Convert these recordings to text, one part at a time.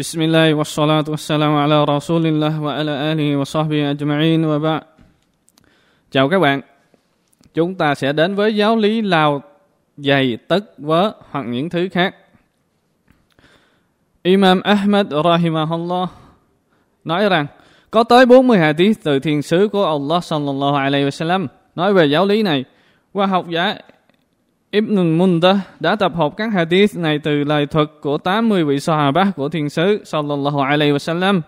بسم الله والصلاة والسلام على رسول الله وعلى آله وصحبه أجمعين وبعد Chào các bạn Chúng ta sẽ đến với giáo lý lao giày, tất, vớ hoặc những thứ khác Imam Ahmad rahimahullah nói rằng có tới 40 hadith từ thiên sứ của Allah sallallahu alaihi wasallam nói về giáo lý này. Qua học giả Ibn Munda đã tập hợp các hadith này từ lời thuật của 80 vị sahaba của thiên sứ sallallahu alaihi wasallam.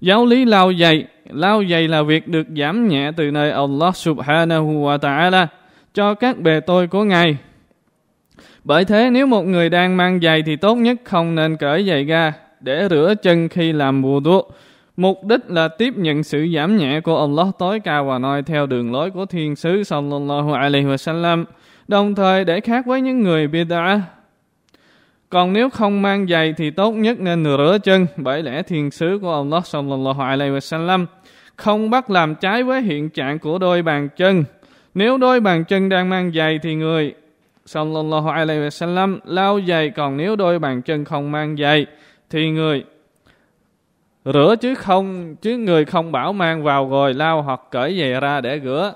Giáo lý lao dày, lao dày là việc được giảm nhẹ từ nơi Allah subhanahu wa ta'ala cho các bề tôi của Ngài. Bởi thế nếu một người đang mang giày thì tốt nhất không nên cởi giày ra để rửa chân khi làm bùa đuốc. Mục đích là tiếp nhận sự giảm nhẹ của Allah tối cao và noi theo đường lối của thiên sứ sallallahu alaihi wasallam đồng thời để khác với những người bid'a. Còn nếu không mang giày thì tốt nhất nên rửa chân, bởi lẽ thiên sứ của Allah sallallahu alaihi wasallam không bắt làm trái với hiện trạng của đôi bàn chân. Nếu đôi bàn chân đang mang giày thì người sallallahu alaihi wasallam lau giày, còn nếu đôi bàn chân không mang giày thì người rửa chứ không chứ người không bảo mang vào rồi lau hoặc cởi giày ra để rửa.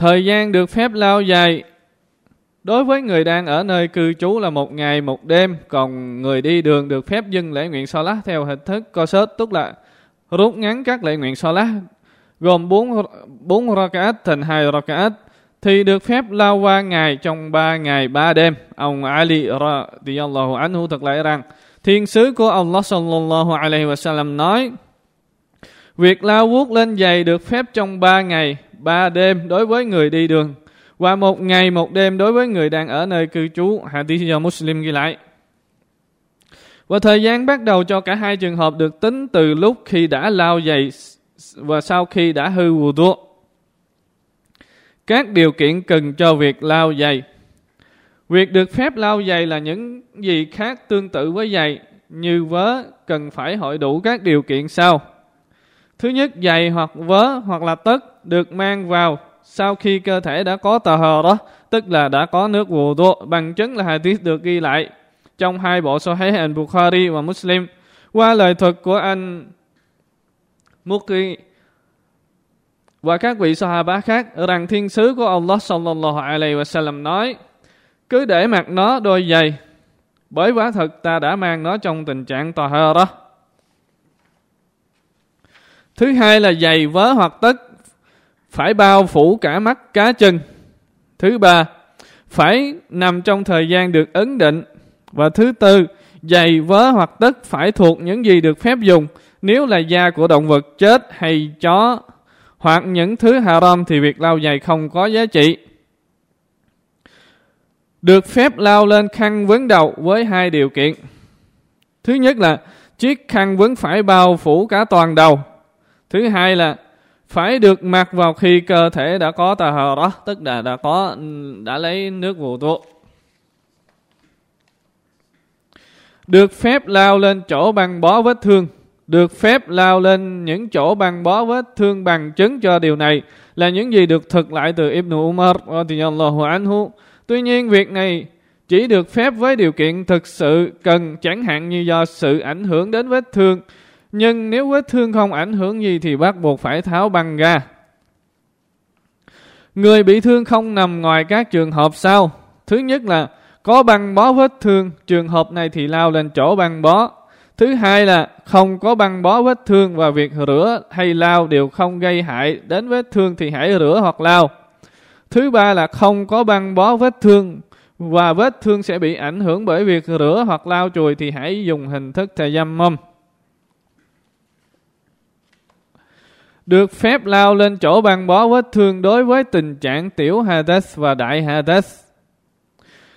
Thời gian được phép lao dài đối với người đang ở nơi cư trú là một ngày một đêm, còn người đi đường được phép dừng lễ nguyện so lá theo hình thức co sớt, tức là rút ngắn các lễ nguyện so lá gồm 4 4 rakaat thành 2 rakaat thì được phép lao qua ngày trong 3 ngày 3 đêm. Ông Ali radiyallahu anhu thật lại rằng thiên sứ của Allah sallallahu alaihi wasallam nói Việc lao vuốt lên giày được phép trong 3 ngày ba đêm đối với người đi đường và một ngày một đêm đối với người đang ở nơi cư trú. Hadith do Muslim ghi lại. Và thời gian bắt đầu cho cả hai trường hợp được tính từ lúc khi đã lao giày và sau khi đã hư wù wudu. Các điều kiện cần cho việc lao giày. Việc được phép lao giày là những gì khác tương tự với giày như vớ cần phải hội đủ các điều kiện sau. Thứ nhất, giày hoặc vớ hoặc là tất được mang vào sau khi cơ thể đã có tờ hờ đó, tức là đã có nước vụ độ, bằng chứng là hadith được ghi lại trong hai bộ Sahih al-Bukhari và Muslim. Qua lời thuật của anh Mukri và các vị Sahaba khác rằng thiên sứ của Allah sallallahu alaihi wasallam nói cứ để mặc nó đôi giày bởi quả thật ta đã mang nó trong tình trạng tòa hờ đó. Thứ hai là giày vớ hoặc tất phải bao phủ cả mắt cá chân. Thứ ba, phải nằm trong thời gian được ấn định. Và thứ tư, giày vớ hoặc tất phải thuộc những gì được phép dùng. Nếu là da của động vật chết hay chó hoặc những thứ haram thì việc lau giày không có giá trị. Được phép lau lên khăn vấn đầu với hai điều kiện. Thứ nhất là chiếc khăn vấn phải bao phủ cả toàn đầu. Thứ hai là phải được mặc vào khi cơ thể đã có tà hờ đó, tức là đã có đã lấy nước vụ tụ. Được phép lao lên chỗ băng bó vết thương, được phép lao lên những chỗ băng bó vết thương bằng chứng cho điều này là những gì được thực lại từ Ibn Umar radiyallahu anhu. Tuy nhiên việc này chỉ được phép với điều kiện thực sự cần chẳng hạn như do sự ảnh hưởng đến vết thương nhưng nếu vết thương không ảnh hưởng gì thì bắt buộc phải tháo băng ra. Người bị thương không nằm ngoài các trường hợp sau. Thứ nhất là có băng bó vết thương, trường hợp này thì lao lên chỗ băng bó. Thứ hai là không có băng bó vết thương và việc rửa hay lao đều không gây hại đến vết thương thì hãy rửa hoặc lao. Thứ ba là không có băng bó vết thương và vết thương sẽ bị ảnh hưởng bởi việc rửa hoặc lao chùi thì hãy dùng hình thức thầy dâm mâm. Được phép lao lên chỗ băng bó vết thương đối với tình trạng tiểu Hades và đại Hades.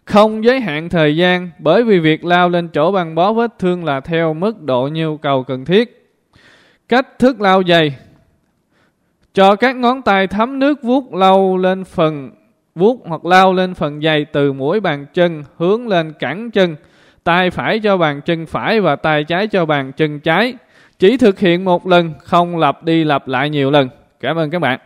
Không giới hạn thời gian, bởi vì việc lao lên chỗ băng bó vết thương là theo mức độ nhu cầu cần thiết. Cách thức lao dày Cho các ngón tay thấm nước vuốt lau lên phần, vuốt hoặc lao lên phần dày từ mũi bàn chân hướng lên cẳng chân. Tay phải cho bàn chân phải và tay trái cho bàn chân trái. Chỉ thực hiện một lần, không lặp đi lặp lại nhiều lần. Cảm ơn các bạn.